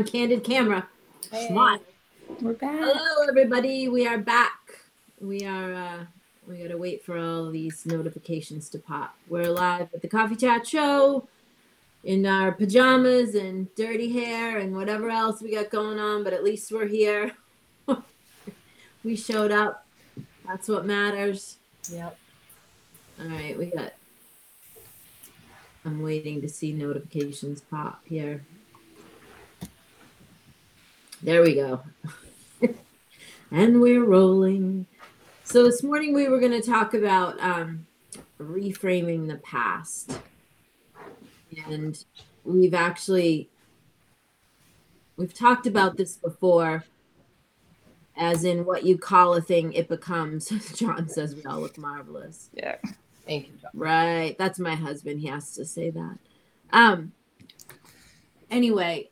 on candid camera. Hey. Schmott. We're back. Hello, everybody. We are back. We are. uh We gotta wait for all these notifications to pop. We're live at the Coffee Chat Show in our pajamas and dirty hair and whatever else we got going on. But at least we're here. we showed up. That's what matters. Yep. All right, we got. I'm waiting to see notifications pop here. There we go. and we're rolling. So this morning we were going to talk about um, reframing the past. And we've actually we've talked about this before as in what you call a thing it becomes john says we all look marvelous Yeah. Thank you, John. Right. That's my husband. He has to say that. Um anyway,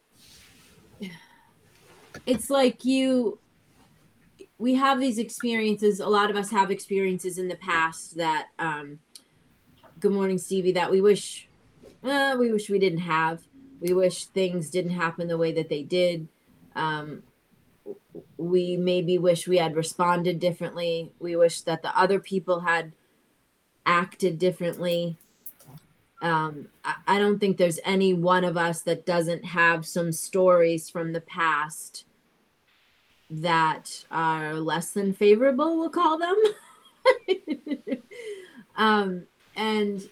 it's like you we have these experiences, a lot of us have experiences in the past that um good morning Stevie that we wish uh, we wish we didn't have. We wish things didn't happen the way that they did. Um we maybe wish we had responded differently. We wish that the other people had acted differently. Um, I, I don't think there's any one of us that doesn't have some stories from the past that are less than favorable, we'll call them. um, and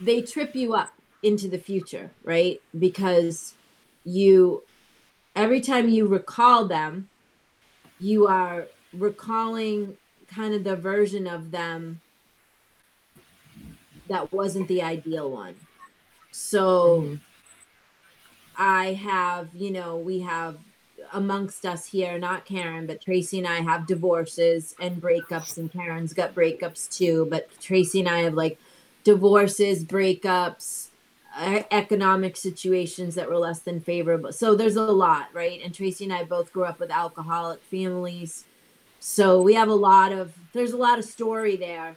they trip you up into the future, right? Because you, every time you recall them, you are recalling kind of the version of them that wasn't the ideal one. So I have, you know, we have amongst us here, not Karen, but Tracy and I have divorces and breakups, and Karen's got breakups too. But Tracy and I have like divorces, breakups, economic situations that were less than favorable. So there's a lot, right? And Tracy and I both grew up with alcoholic families. So we have a lot of there's a lot of story there.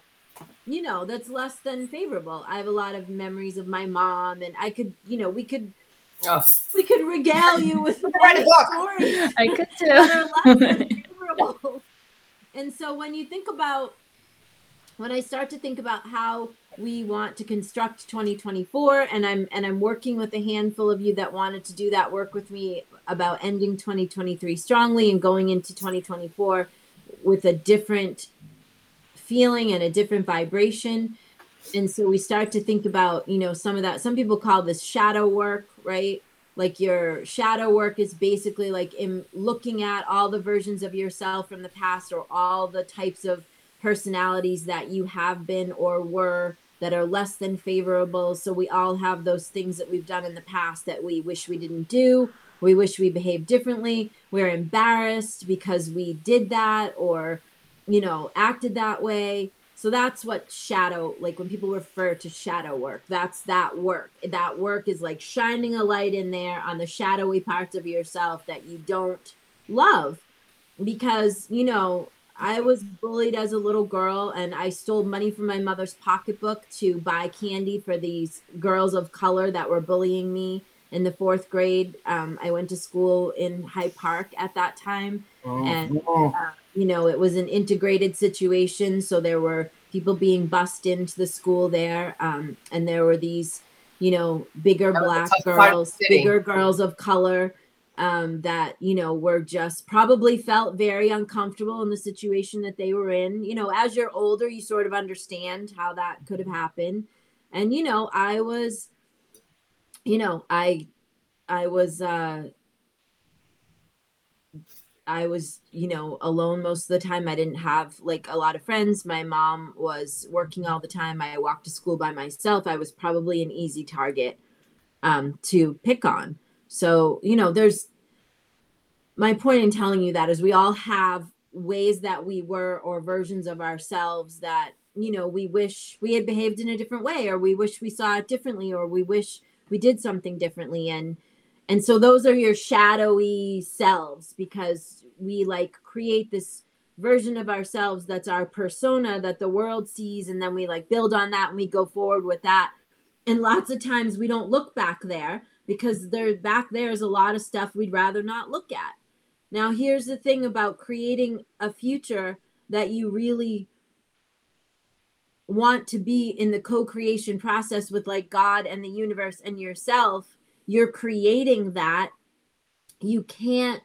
You know, that's less than favorable. I have a lot of memories of my mom and I could, you know, we could Oh, we could regale you with Write a book. stories I could that are too. less. And so when you think about when I start to think about how we want to construct 2024 and I'm and I'm working with a handful of you that wanted to do that work with me about ending 2023 strongly and going into 2024 with a different feeling and a different vibration and so we start to think about you know some of that some people call this shadow work right? Like your shadow work is basically like in looking at all the versions of yourself from the past or all the types of personalities that you have been or were that are less than favorable. So we all have those things that we've done in the past that we wish we didn't do. We wish we behaved differently. We're embarrassed because we did that or you know acted that way so that's what shadow, like when people refer to shadow work, that's that work. That work is like shining a light in there on the shadowy parts of yourself that you don't love. Because, you know, I was bullied as a little girl and I stole money from my mother's pocketbook to buy candy for these girls of color that were bullying me in the fourth grade. Um, I went to school in High Park at that time. And uh, you know it was an integrated situation. So there were people being bussed into the school there um, and there were these you know bigger That was a black tough part of girls bigger girls of color um, that you know were just probably felt very uncomfortable in the situation that they were in. You know as you're older you sort of understand how that could have happened. And you know i was you know i i was uh I was, you know, alone most of the time. I didn't have like a lot of friends. My mom was working all the time. I walked to school by myself. I was probably an easy target um, to pick on. So, you know, there's my point in telling you that is we all have ways that we were or versions of ourselves that, you know, we wish we had behaved in a different way or we wish we saw it differently or we wish we did something differently. And and so those are your shadowy selves because we like create this version of ourselves that's our persona that the world sees. And then we like build on that and we go forward with that. And lots of times we don't look back there because there back there is a lot of stuff we'd rather not look at. Now here's the thing about creating a future that you really want to be in the co-creation process with like god and the universe and yourself you're creating that. You can't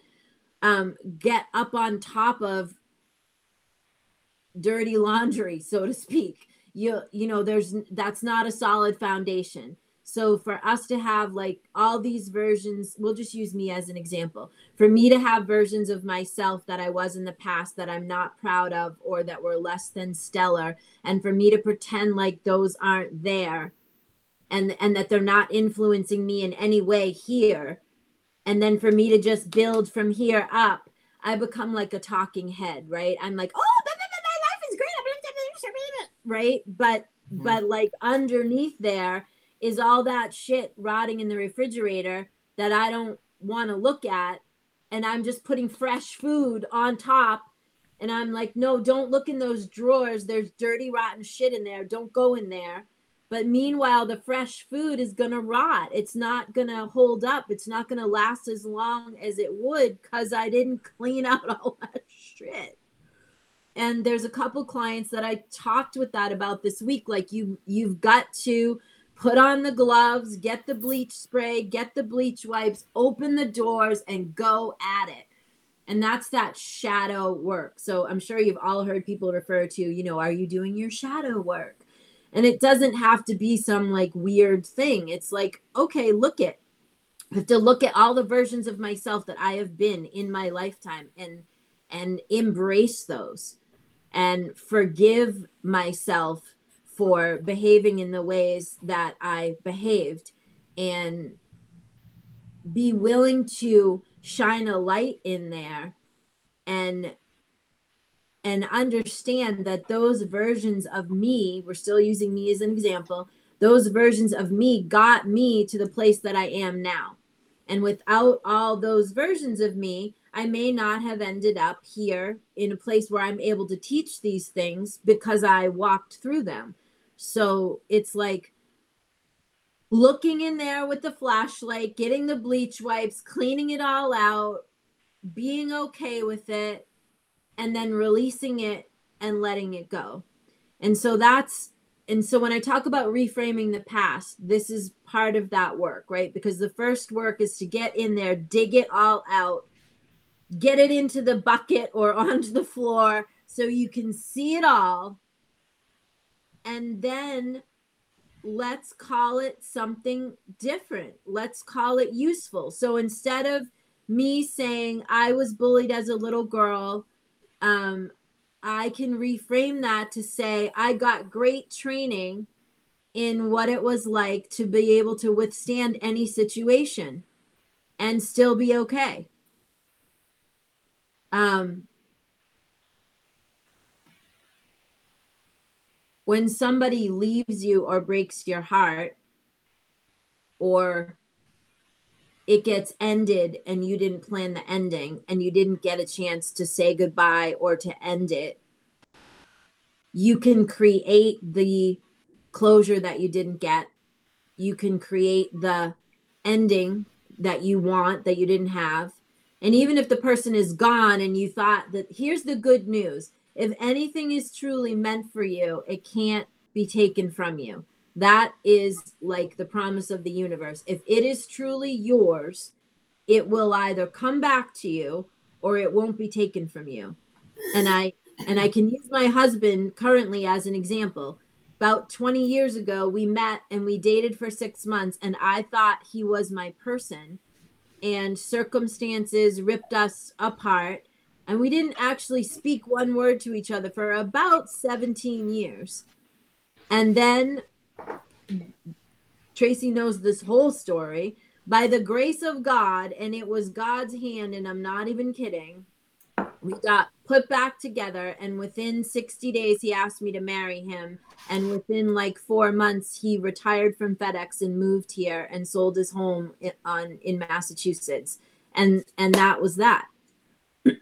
um, get up on top of dirty laundry so to speak. You you know there's that's not a solid foundation so for us to have like all these versions we'll just use me as an example. For me to have versions of myself that i was in the past that i'm not proud of or that were less than stellar and for me to pretend like those aren't there and and that they're not influencing me in any way here and then for me to just build from here up i become like a talking head right? I'm like oh my life is great. Right? But Mhm. but like underneath there is all that shit rotting in the refrigerator that i don't want to look at and i'm just putting fresh food on top and i'm like no don't look in those drawers. There's dirty rotten shit in there. Don't go in there. But meanwhile the fresh food is going to rot. It's not going to hold up. It's not going to last as long as it would because i didn't clean out all that shit. And there's a couple clients that i talked with that about this week like you you've got to put on the gloves get the bleach spray get the bleach wipes open the doors and go at it. And that's that shadow work. So i'm sure you've all heard people refer to you know are you doing your shadow work? And it doesn't have to be some like weird thing. It's like okay look at I have to look at all the versions of myself that i have been in my lifetime and and embrace those and forgive myself for behaving in the ways that I behaved and be willing to shine a light in there and and understand that those versions of me we're still using me as an example those versions of me got me to the place that I am now and without all those versions of me I may not have ended up here in a place where I'm able to teach these things because I walked through them. So it's like looking in there with the flashlight, getting the bleach wipes, cleaning it all out, being okay with it, and then releasing it and letting it go. And so that's and so when I talk about reframing the past, this is part of that work, right? Because the first work is to get in there, dig it all out, get it into the bucket or onto the floor so you can see it all. And then let's call it something different. Let's call it useful. So instead of me saying I was bullied as a little girl, um, I can reframe that to say I got great training in what it was like to be able to withstand any situation and still be okay. Um, when somebody leaves you or breaks your heart, or it gets ended and you didn't plan the ending and you didn't get a chance to say goodbye or to end it, you can create the closure that you didn't get. You can create the ending that you want that you didn't have. And even if the person is gone and you thought that here's the good news if anything is truly meant for you, it can't be taken from you. That is like the promise of the universe. If it is truly yours, it will either come back to you or it won't be taken from you. And I and I can use my husband currently as an example. About 20 years ago, we met and we dated for 6 months and I thought he was my person and circumstances ripped us apart and we didn't actually speak one word to each other for about 17 years. And then Tracy knows this whole story. By the grace of God, and it was God's hand, and I'm not even kidding, we got put back together. And within 60 days, he asked me to marry him. And within like four months, he retired from FedEx and moved here and sold his home in, on in Massachusetts. And and that was that.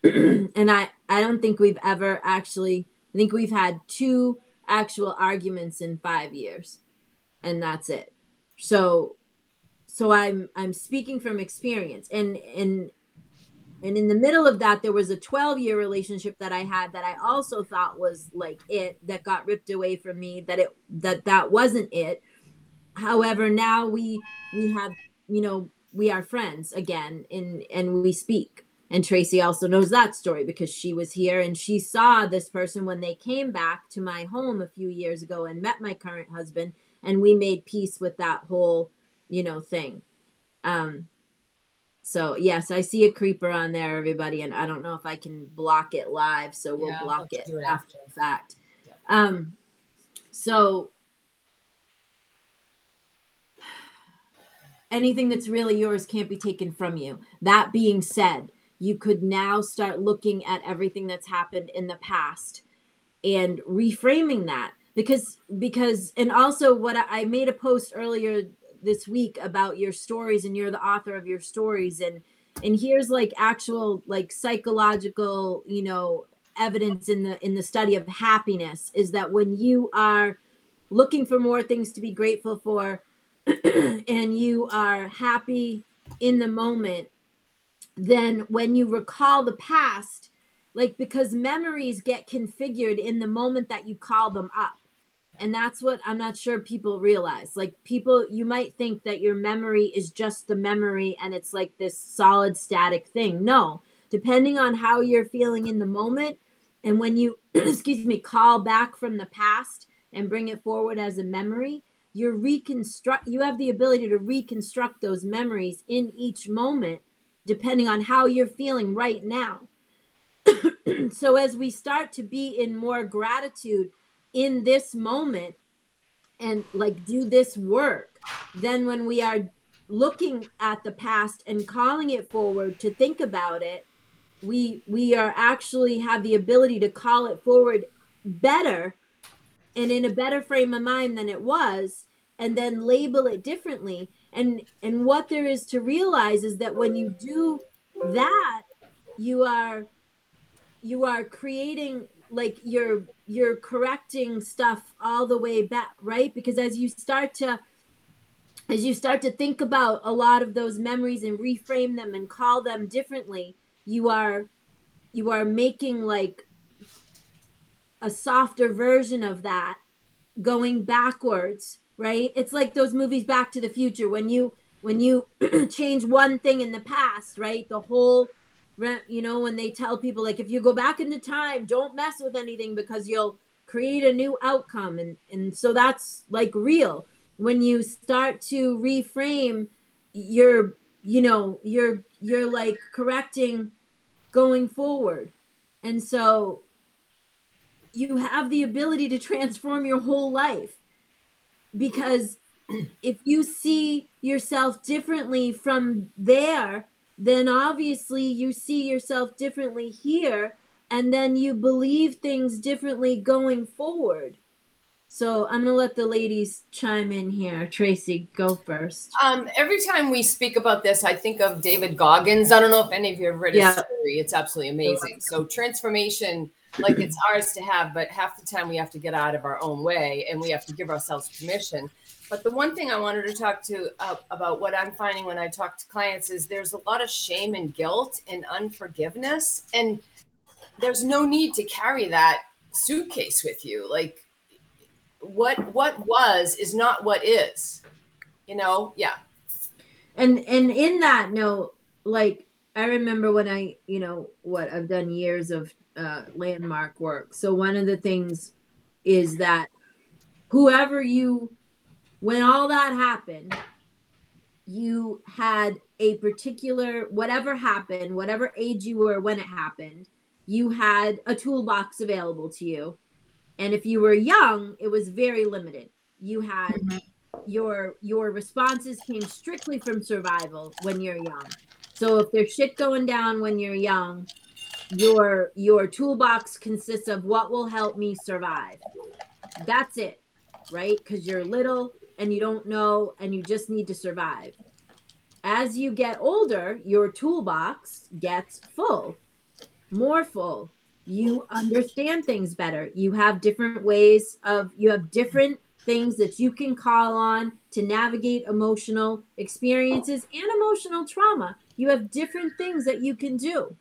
And I I don't think we've ever actually. I think we've had two actual arguments in five years, and that's it. so so i'm i'm speaking from experience and and and in the middle of that there was a 12 year relationship that i had that i also thought was like it that got ripped away from me that it that that wasn't it however now we we have you know we are friends again and and we speak and tracy also knows that story because she was here and she saw this person when they came back to my home a few years ago and met my current husband and we made peace with that whole you know thing. Um so yes i see a creeper on there everybody and i don't know if i can block it live so we'll Yeah, block it it after. the fact. Yeah. um so anything that's really yours can't be taken from you. That being said you could now start looking at everything that's happened in the past and reframing that. Because because and also what I, made a post earlier this week about your stories and you're the author of your stories. And and here's like actual like psychological you know evidence in the in the study of happiness is that when you are looking for more things to be grateful for and you are happy in the moment then when you recall the past like because memories get configured in the moment that you call them up. And that's what i'm not sure people realize. Like people you might think that your memory is just the memory and it's like this solid static thing. No depending on how you're feeling in the moment and when you excuse me call back from the past and bring it forward as a memory you're reconstruct you have the ability to reconstruct those memories in each moment depending on how you're feeling right now. So as we start to be in more gratitude in this moment and like do this work then when we are looking at the past and calling it forward to think about it we we are actually have the ability to call it forward better and in a better frame of mind than it was and then label it differently and and what there is to realize is that when you do that you are you are creating like you're you're correcting stuff all the way back right? Because as you start to as you start to think about a lot of those memories and reframe them and call them differently you are you are making like a softer version of that going backwards right? It's like those movies back to the future when you when you change one thing in the past right? The whole you know when they tell people like if you go back into time don't mess with anything because you'll create a new outcome. And and so that's like real. When you start to reframe you're you know you're you're like correcting going forward. And so you have the ability to transform your whole life because if you see yourself differently from there then obviously you see yourself differently here and then you believe things differently going forward so i'm going to let the ladies chime in here tracy go first Um, every time we speak about this, I think of David Goggins. I don't know if any of you have read his Yeah. story. It's absolutely amazing. So transformation, like it's ours to have, but half the time we have to get out of our own way and we have to give ourselves permission. But the one thing I wanted to talk to uh, about what I'm finding when I talk to clients is there's a lot of shame and guilt and unforgiveness, and there's no need to carry that suitcase with you. Like what what was is not what is. You know, yeah. and and in that note like i remember when i you know what i've done years of uh landmark work. So one of the things is that whoever you when all that happened you had a particular whatever happened whatever age you were when it happened you had a toolbox available to you. And if you were young it was very limited. You had your your responses came strictly from survival when you're young. So if there's shit going down when you're young, your your toolbox consists of what will help me survive. That's it, right? Because you're little and you don't know and you just need to survive. As you get older, your toolbox gets full, more full. You understand things better. You have different ways of you have different things that you can call on to navigate emotional experiences and emotional trauma. You have different things that you can do.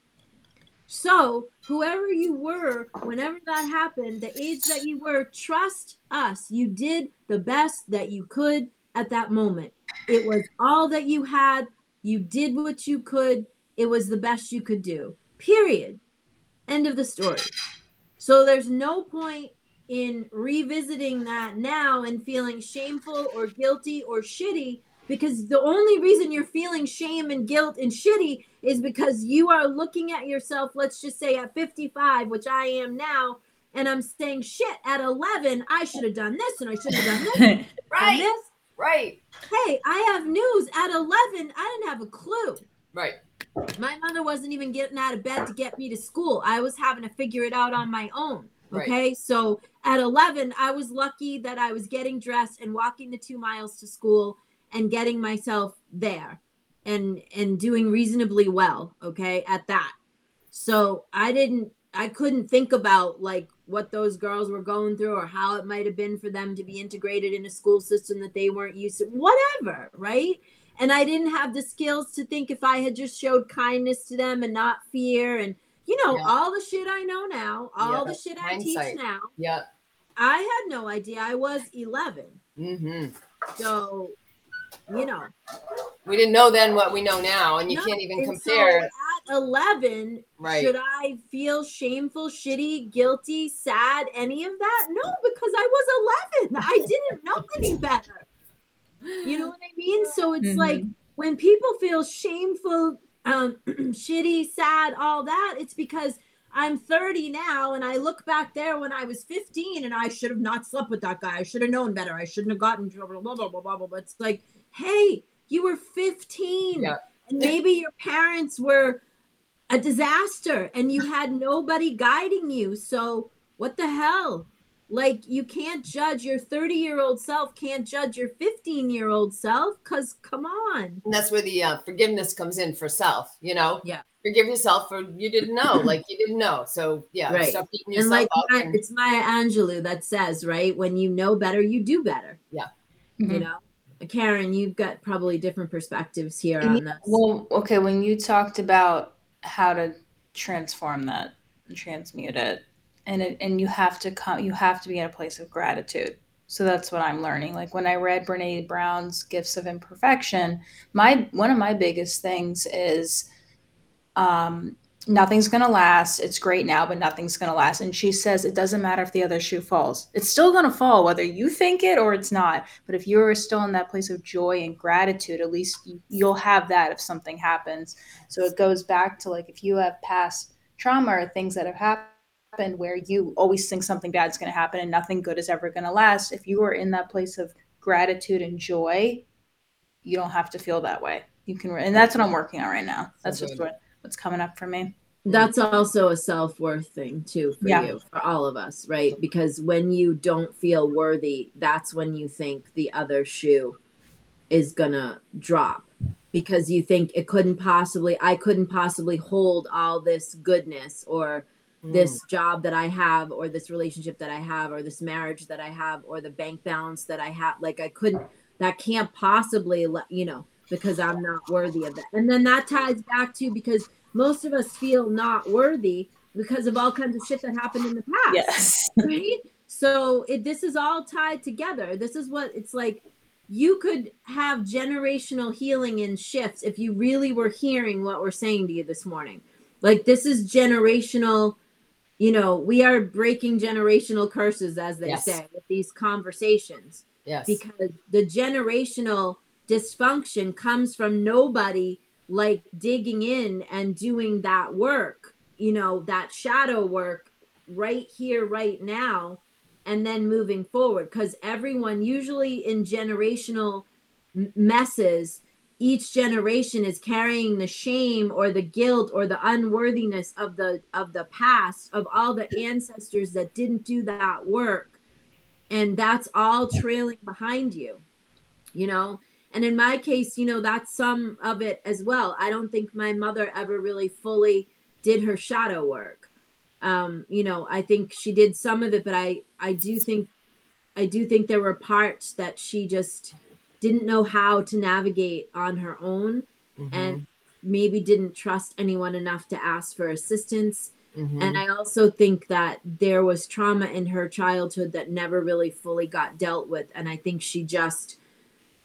So, whoever you were, whenever that happened, the age that you were, trust us. You did the best that you could at that moment. It was all that you had. You did what you could. It was the best you could do. Period. End of the story. So, there's no point in revisiting that now and feeling shameful or guilty or shitty because the only reason you're feeling shame and guilt and shitty is because you are looking at yourself, let's just say at 55, which I am now, and I'm saying, shit, at 11, I should have done this and I should have done this. right. this. Right. Hey, I have news. At 11, I didn't have a clue. Right. My mother wasn't even getting out of bed to get me to school. I was having to figure it out on my own. Okay. Right. So at 11, I was lucky that I was getting dressed and walking the two miles to school and getting myself there and and doing reasonably well okay at that. So i didn't i couldn't think about like what those girls were going through or how it might have been for them to be integrated in a school system that they weren't used to whatever right? And i didn't have the skills to think if i had just showed kindness to them and not fear and you know yeah. all the shit i know now all yeah, the shit i teach now yeah. I had no idea i was 11 mm-hmm. so you know. We didn't know then what we know now, and you no, can't even compare. So at 11, right. should I feel shameful, shitty, guilty, sad, any of that? No, because I was 11. I didn't know any better. You know what I mean? So it's mm-hmm. like when people feel shameful, um, shitty, sad, all that, it's because – I'm 30 now and I look back there when I was 15 and I should have not slept with that guy. I should have known better. I shouldn't have gotten blah blah blah blah blah blah. But it's like, hey, you were 15. Yeah. And maybe your parents were a disaster and you had nobody guiding you. So what the hell? Like you can't judge your 30 year old self, can't judge your 15 year old self because come on. And that's where the uh, forgiveness comes in for self, you know? Yeah forgive yourself for you didn't know, like you didn't know. So yeah, right. stop beating yourself and like up. and- it's Maya Angelou that says, right, when you know better, you do better. Yeah. Mm-hmm. You know, Karen, you've got probably different perspectives here and on this. Well, okay, when you talked about how to transform that and transmute it, and it, and you have to come, you have to be in a place of gratitude. So that's what I'm learning. Like when I read Brene Brown's Gifts of Imperfection, my one of my biggest things is um, nothing's going to last. It's great now, but nothing's going to last. And she says it doesn't matter if the other shoe falls. It's still going to fall, whether you think it or it's not. But if you're still in that place of joy and gratitude, at least you'll have that if something happens. So it goes back to like if you have past trauma or things that have happened where you always think something bad is going to happen and nothing good is ever going to last. If you are in that place of gratitude and joy, you don't have to feel that way. You can, and that's what I'm working on right now. That's just what what's coming up for me. That's also a self worth thing too for yeah. you, for all of us, right? Because when you don't feel worthy, that's when you think the other shoe is gonna drop because you think it couldn't possibly, I couldn't possibly hold all this goodness or mm. this job that I have or this relationship that I have or this marriage that I have or the bank balance that I have. Like I couldn't, that can't possibly, you know, because I'm not worthy of that. And then that ties back to because most of us feel not worthy because of all kinds of shit that happened in the past. Yes. Right? So it, this is all tied together. This is what it's like. You could have generational healing and shifts if you really were hearing what we're saying to you this morning. Like this is generational, you know, we are breaking generational curses, as they yes. say, with these conversations. Yes. Because the generational dysfunction comes from nobody like digging in and doing that work, you know, that shadow work right here, right now, and then moving forward. Because everyone, usually in generational messes, each generation is carrying the shame or the guilt or the unworthiness of the of the past of all the ancestors that didn't do that work and that's all trailing behind you you know and in my case, you know, that's some of it as well. I don't think my mother ever really fully did her shadow work. Um, you know, I think she did some of it, but I I do think I do think there were parts that she just didn't know how to navigate on her own Mhm, and maybe didn't trust anyone enough to ask for assistance. mhm. And I also think that there was trauma in her childhood that never really fully got dealt with. And I think she just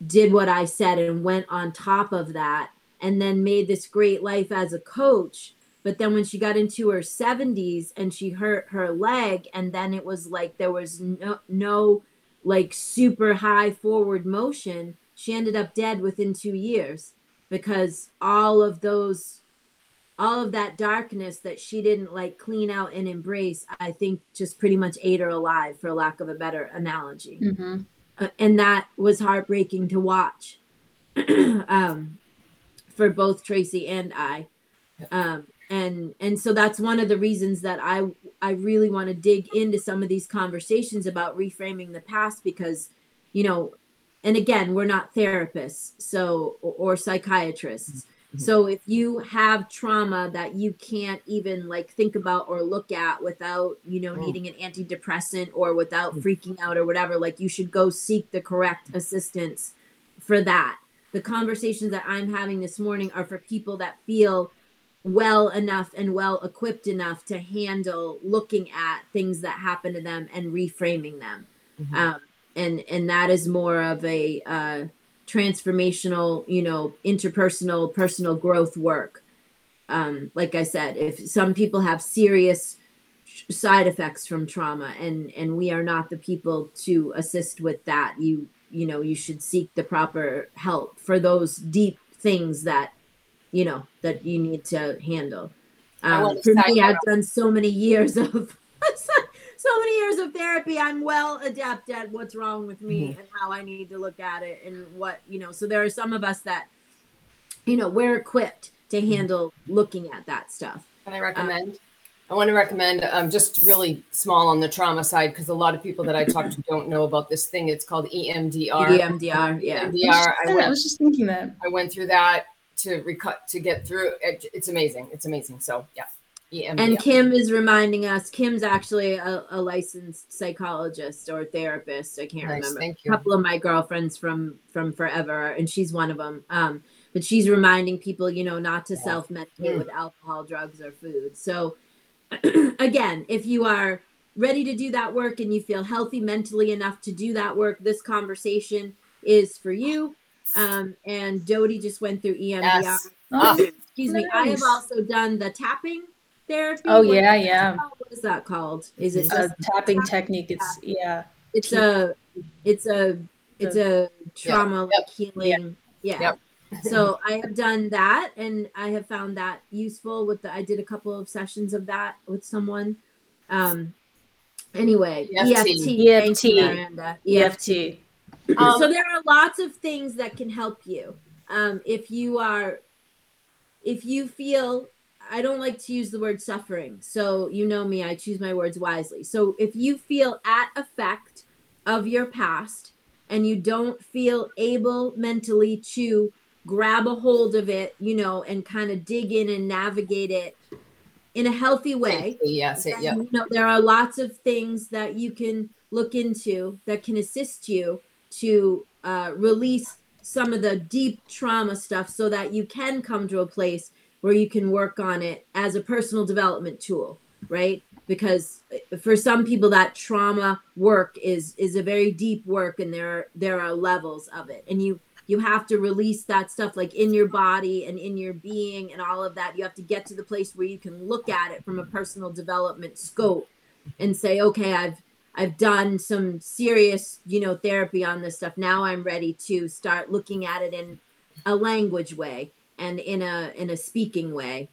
did what I said and went on top of that and then made this great life as a coach. But then when she got into her 70s and she hurt her leg, and then it was like there was no, no like super high forward motion, she ended up dead within two years because all of those all of that darkness that she didn't like clean out and embrace, I think just pretty much ate her alive, for lack of a better analogy. Mm-hmm. Uh, and that was heartbreaking to watch um, for both Tracy and I. Um, and and so that's one of the reasons that I I really want to dig into some of these conversations about reframing the past because you know and again we're not therapists so or, or psychiatrists. So if you have trauma that you can't even like think about or look at without you know Mm. needing an antidepressant or without Mm. freaking out or whatever like you should go seek the correct assistance for that the conversations that i'm having this morning are for people that feel well enough and well equipped enough to handle looking at things that happen to them and reframing them Mhm. um, and and that is more of a uh, transformational you know interpersonal personal growth work. Um, like i said if some people have serious side effects from trauma and and we are not the people to assist with that you you know you should seek the proper help for those deep things that you know that you need to handle. Um, for me i've done so many years of so many years of therapy i'm well adept at what's wrong with me Mm-hmm. and how i need to look at it and what you know so there are some of us that you know we're equipped to Mm-hmm. handle looking at that stuff Can I recommend? I want to recommend um, just really small on the trauma side because a lot of people that I talk to don't know about this thing. It's called EMDR. EMDR, yeah. EMDR. I, I I went, was just thinking that. I went through that to recut to get through. It, it's amazing. It's amazing. So yeah, EMDR. And Kim is reminding us. Kim's actually a, a licensed psychologist or therapist. I can't Nice, remember. thank you. A couple of my girlfriends from from forever, and she's one of them. Um, but she's reminding people, you know, not to Yeah. self medicate Mm. with alcohol, drugs, or food. So, again, if you are ready to do that work and you feel healthy mentally enough to do that work, this conversation is for you. Um, and Dodie just went through EMDR. Yes. Oh, Excuse me. I have also done the tapping therapy. oh What- yeah, yeah. what is that called? Is it A just tapping technique. It's yeah. it's a it's a it's a trauma Yep. like healing. Yeah. Yep. so I have done that and I have found that useful with the I did a couple of sessions of that with someone. Um anyway, EFT. EFT. You, EFT. EFT. Um, so there are lots of things that can help you um, if you are if you feel i don't like to use the word suffering so you know me i choose my words wisely so if you feel at effect of your past and you don't feel able mentally to grab a hold of it you know and kind of dig in and navigate it in a healthy way Yes. It, yeah. you know there are lots of things that you can look into that can assist you to uh, release some of the deep trauma stuff so that you can come to a place where you can work on it as a personal development tool right? Because for some people that trauma work is is a very deep work and there are there are levels of it. And you you have to release that stuff like in your body and in your being and all of that. You have to get to the place where you can look at it from a personal development scope and say okay i've i've done some serious you know therapy on this stuff. Now i'm ready to start looking at it in a language way and in a in a speaking way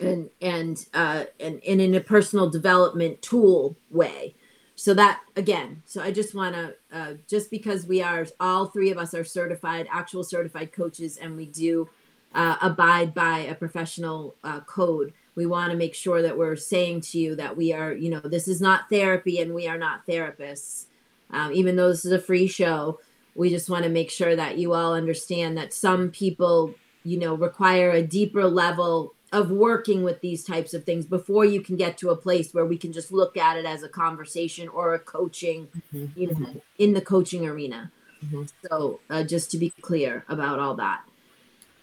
and and uh and, and in a personal development tool way. So that again so i just want to uh, just because we are all three of us are certified actual certified coaches and we do uh, abide by a professional uh, code we want to make sure that we're saying to you that we are you know this is not therapy and we are not therapists. Um, even though this is a free show we just want to make sure that you all understand that some people you know require a deeper level of working with these types of things before you can get to a place where we can just look at it as a conversation or a coaching Mhm. you know in the coaching arena. Mhm. so uh, just to be clear about all that.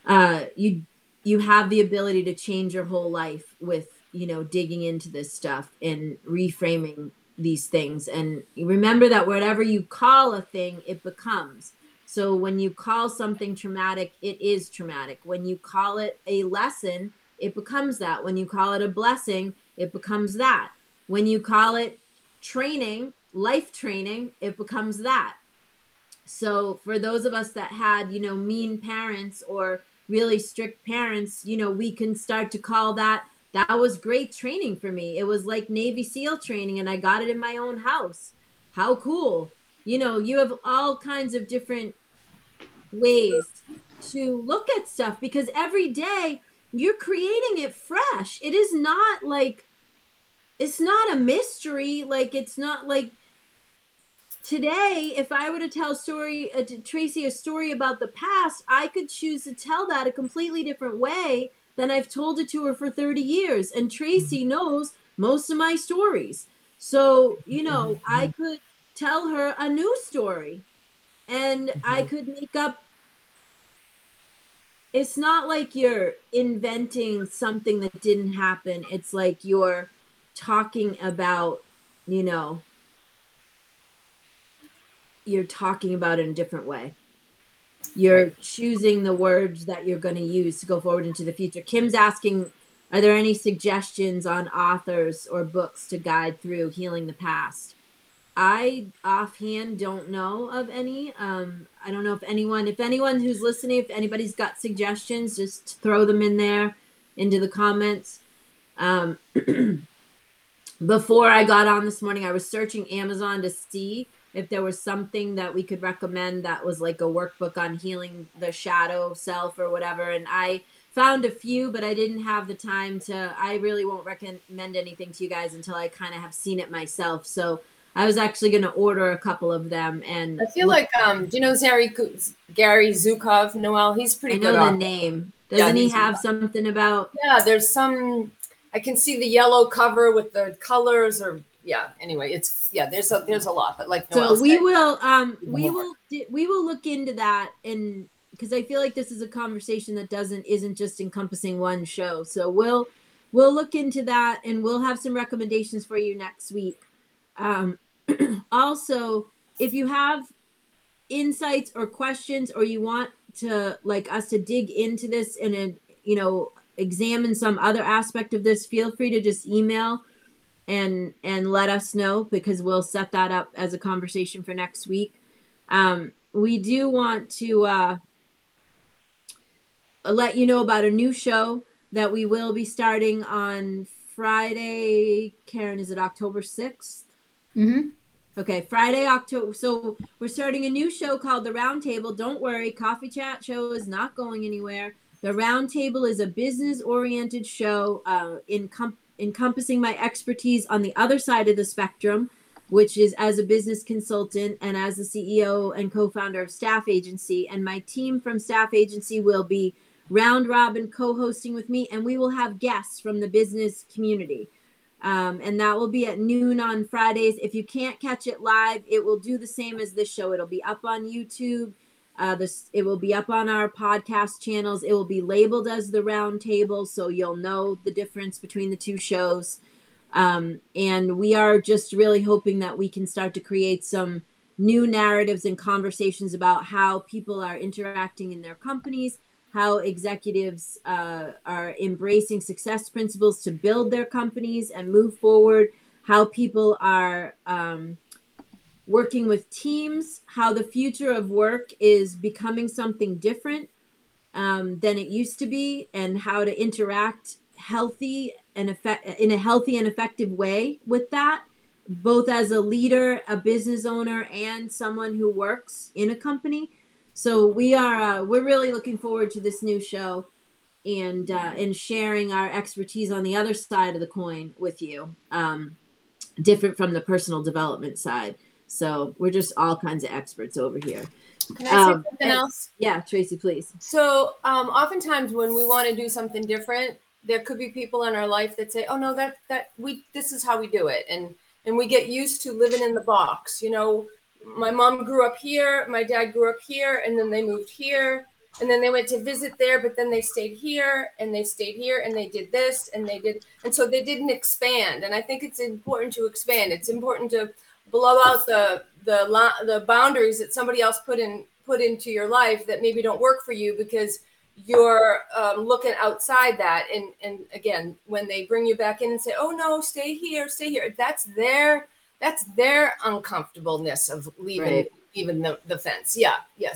Uh, you you have the ability to change your whole life with you know digging into this stuff and reframing these things. And remember that whatever you call a thing it becomes so when you call something traumatic it is traumatic. When you call it a lesson it becomes that. When you call it a blessing it becomes that. When you call it training life training it becomes that. So for those of us that had you know mean parents or really strict parents you know we can start to call that. That was great training for me. It was like navy seal training and i got it in my own house. How cool. You know you have all kinds of different ways to look at stuff because every day you're creating it fresh. It is not like it's not a mystery. Like it's not like today if i were to tell story uh, tracy a story about the past i could choose to tell that a completely different way than i've told it to her for 30 years. And tracy knows most of my stories. So you know i could tell her a new story and i mm-hmm. could make up it's not like you're inventing something that didn't happen. It's like you're talking about you know you're talking about it in a different way. You're choosing the words that you're going to use to go forward into the future. Kim's asking are there any suggestions on authors or books to guide through healing the past i offhand don't know of any. Um i don't know if anyone if anyone who's listening if anybody's got suggestions just throw them in there into the comments. Um before i got on this morning i was searching amazon to see if there was something that we could recommend that was like a workbook on healing the shadow self or whatever. And i found a few but i didn't have the time to i really won't recommend anything to you guys until i kind of have seen it myself. So i was actually going to order a couple of them and I feel like um, do you know Gary Gary Zukav? Noel, he's pretty. Good. I know the name Yeah, doesn't he he's- have something about Yeah, there's some. I can see the yellow cover with the colors, or yeah. Anyway, it's yeah. There's a there's a lot, but like Noel so we said, will um we more. will we will look into that and because i feel like this is a conversation that doesn't isn't just encompassing one show so we'll we'll look into that and we'll have some recommendations for you next week um also if you have insights or questions or you want to like us to dig into this and you know examine some other aspect of this feel free to just email and and let us know because we'll set that up as a conversation for next week. Um, we do want to uh, let you know about a new show that we will be starting on friday. Karen is it october 6th Mm-hmm. Okay, Friday, October. So we're starting a new show called The Roundtable. Don't worry, Coffee Chat Show is not going anywhere. The Roundtable is a business-oriented show uh, encom- encompassing my expertise on the other side of the spectrum, which is as a business consultant and as the CEO and co-founder of Staff Agency. And my team from Staff Agency will be round robin co-hosting with me, and we will have guests from the business community um, and that will be at noon on Fridays. If you can't catch it live, it will do the same as this show. It'll be up on YouTube. Uh, this it will be up on our podcast channels. It will be labeled as the round table, so you'll know the difference between the two shows. Um, and we are just really hoping that we can start to create some new narratives and conversations about how people are interacting in their companies, how executives uh, are embracing success principles to build their companies and move forward, how people are um, working with teams, how the future of work is becoming something different um, than it used to be, and how to interact healthy and effect in a healthy and effective way with that both as a leader a business owner and someone who works in a company so we are uh, we're really looking forward to this new show and uh, and sharing our expertise on the other side of the coin with you um, different from the personal development side so we're just all kinds of experts over here Can I say Um, something else? yeah tracy please So, um, oftentimes when we want to do something different, there could be people in our life that say, "Oh no, that that we this is how we do it," and and we get used to living in the box. You know, my mom grew up here, my dad grew up here, and then they moved here, and then they went to visit there, but then they stayed here, and they stayed here, and they did this, and they did, and so they didn't expand. And I think it's important to expand. It's important to blow out the the the boundaries that somebody else put in put into your life that maybe don't work for you because you're um, looking outside that and and again when they bring you back in and say oh no stay here stay here that's their that's their uncomfortableness of leaving Right. leaving the, the fence yeah yes